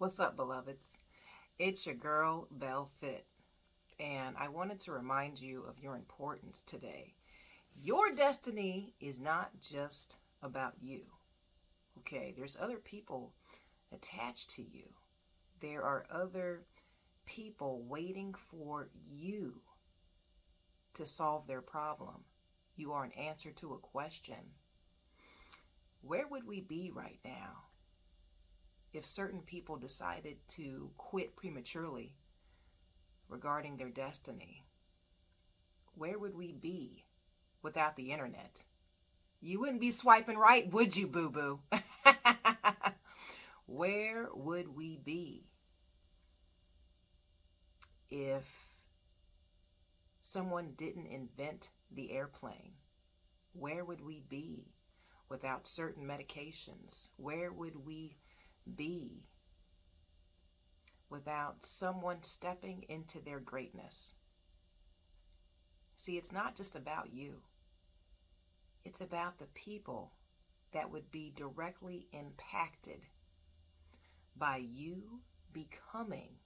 What's up, beloveds? It's your girl, Bell Fit, and I wanted to remind you of your importance today. Your destiny is not just about you, okay? There's other people attached to you, there are other people waiting for you to solve their problem. You are an answer to a question. Where would we be right now if certain people decided to quit prematurely regarding their destiny, where would we be without the internet? You wouldn't be swiping right, would you, boo boo? where would we be if someone didn't invent the airplane? Where would we be without certain medications? Where would we be without someone stepping into their greatness. See, it's not just about you, it's about the people that would be directly impacted by you becoming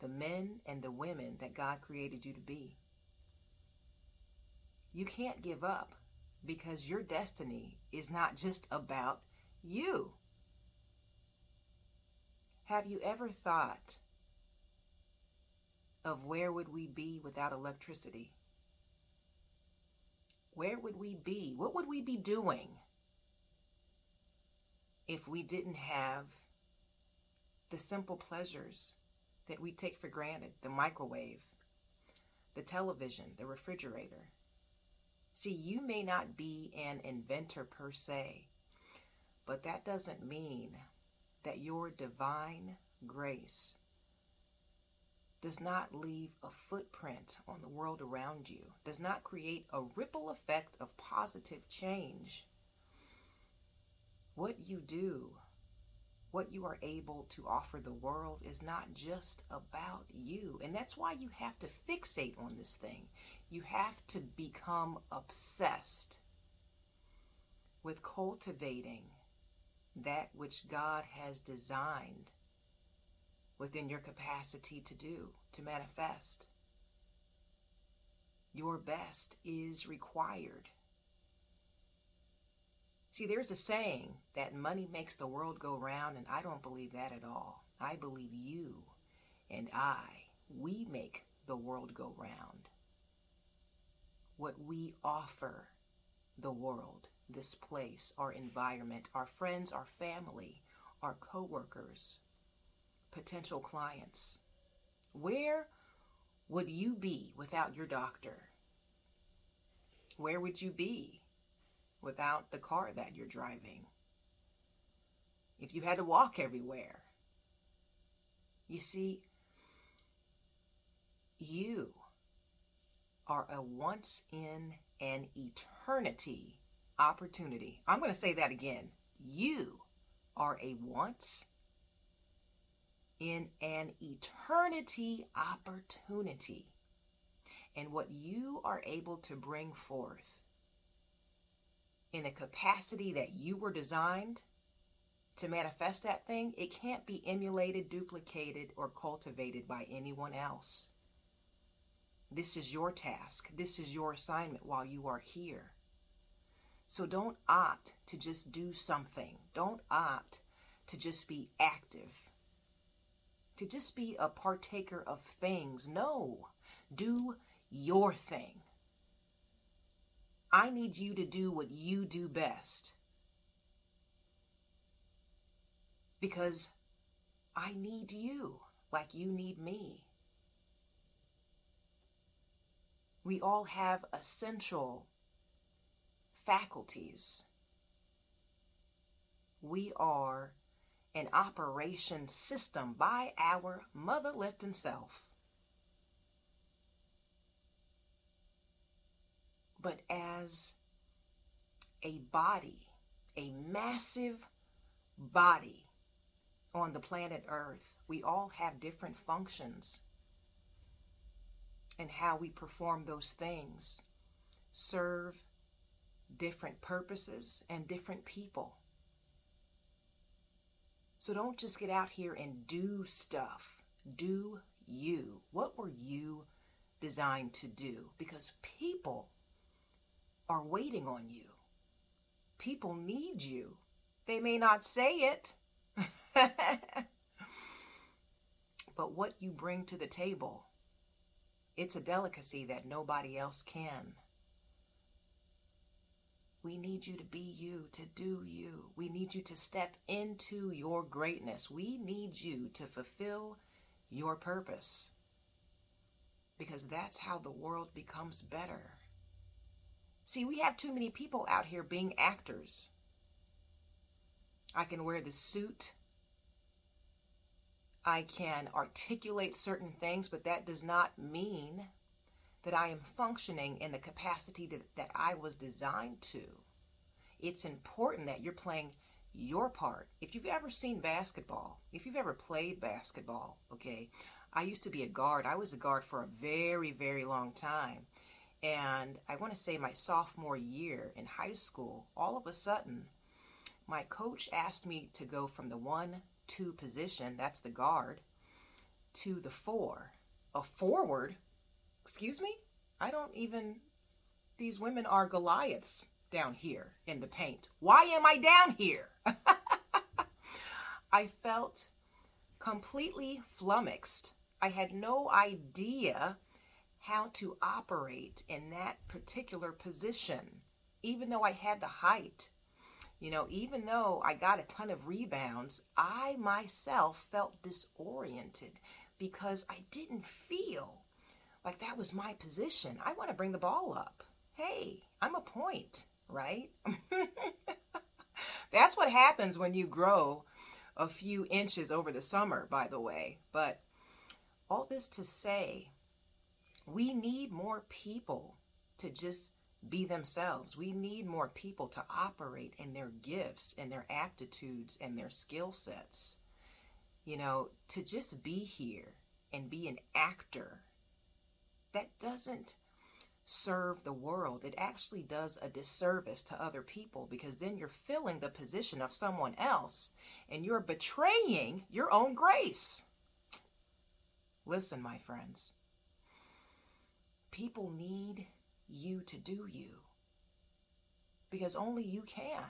the men and the women that God created you to be. You can't give up because your destiny is not just about you. Have you ever thought of where would we be without electricity? Where would we be? What would we be doing if we didn't have the simple pleasures that we take for granted the microwave, the television, the refrigerator? See, you may not be an inventor per se, but that doesn't mean that your divine grace does not leave a footprint on the world around you, does not create a ripple effect of positive change. What you do, what you are able to offer the world is not just about you. And that's why you have to fixate on this thing. You have to become obsessed with cultivating that which God has designed within your capacity to do, to manifest. Your best is required. See, there's a saying that money makes the world go round, and I don't believe that at all. I believe you and I, we make the world go round. What we offer the world this place, our environment, our friends, our family, our coworkers, potential clients. Where would you be without your doctor? Where would you be without the car that you're driving? If you had to walk everywhere? You see, you are a once in an eternity opportunity. I'm going to say that again. You are a once in an eternity opportunity. And what you are able to bring forth in the capacity that you were designed to manifest that thing, it can't be emulated, duplicated, or cultivated by anyone else. This is your task. This is your assignment while you are here. So don't opt to just do something. Don't opt to just be active, to just be a partaker of things. No, do your thing. I need you to do what you do best. Because I need you like you need me. We all have essential faculties. We are an operation system by our mother lifting self. But as a body, a massive body on the planet Earth, we all have different functions and how we perform those things serve different purposes and different people. So don't just get out here and do stuff. Do you. What were you designed to do? Because people are waiting on you. People need you. They may not say it. but what you bring to the table, it's a delicacy that nobody else can. We need you to be you, to do you. We need you to step into your greatness. We need you to fulfill your purpose. Because that's how the world becomes better. See, we have too many people out here being actors. I can wear the suit. I can articulate certain things, but that does not mean that I am functioning in the capacity that, that I was designed to. It's important that you're playing your part. If you've ever seen basketball, if you've ever played basketball, okay, I used to be a guard. I was a guard for a very, very long time. And I want to say my sophomore year in high school, all of a sudden, my coach asked me to go from the one, two position, that's the guard, to the four. A forward? Excuse me? I don't even. These women are Goliaths down here in the paint. Why am I down here? I felt completely flummoxed. I had no idea how to operate in that particular position, even though I had the height. You know, even though I got a ton of rebounds, I myself felt disoriented because I didn't feel like that was my position. I want to bring the ball up. Hey, I'm a point, right? That's what happens when you grow a few inches over the summer, by the way. But all this to say, we need more people to just be themselves. We need more people to operate in their gifts and their aptitudes and their skill sets. You know, to just be here and be an actor that doesn't serve the world. It actually does a disservice to other people because then you're filling the position of someone else and you're betraying your own grace. Listen, my friends, people need you to do you because only you can.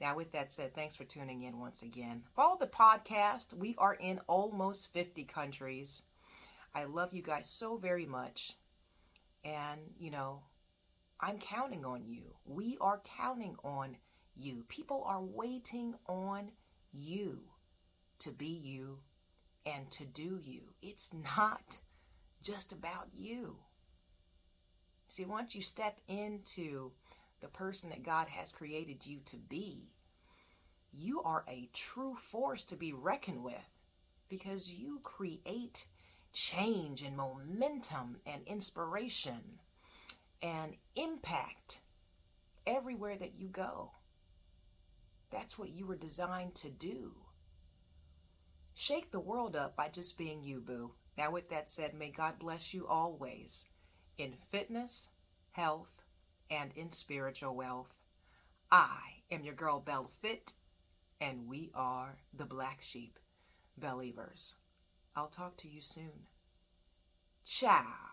Now, with that said, thanks for tuning in once again. Follow the podcast. We are in almost 50 countries. I love you guys so very much. And, you know, I'm counting on you. We are counting on you. People are waiting on you to be you and to do you. It's not just about you. See, once you step into the person that God has created you to be, you are a true force to be reckoned with because you create change and momentum and inspiration and impact everywhere that you go. That's what you were designed to do. Shake the world up by just being you, boo. Now, with that said, may God bless you always in fitness, health, and in spiritual wealth. I am your girl, Bell Fit, and we are the Black Sheep Believers. I'll talk to you soon. Ciao.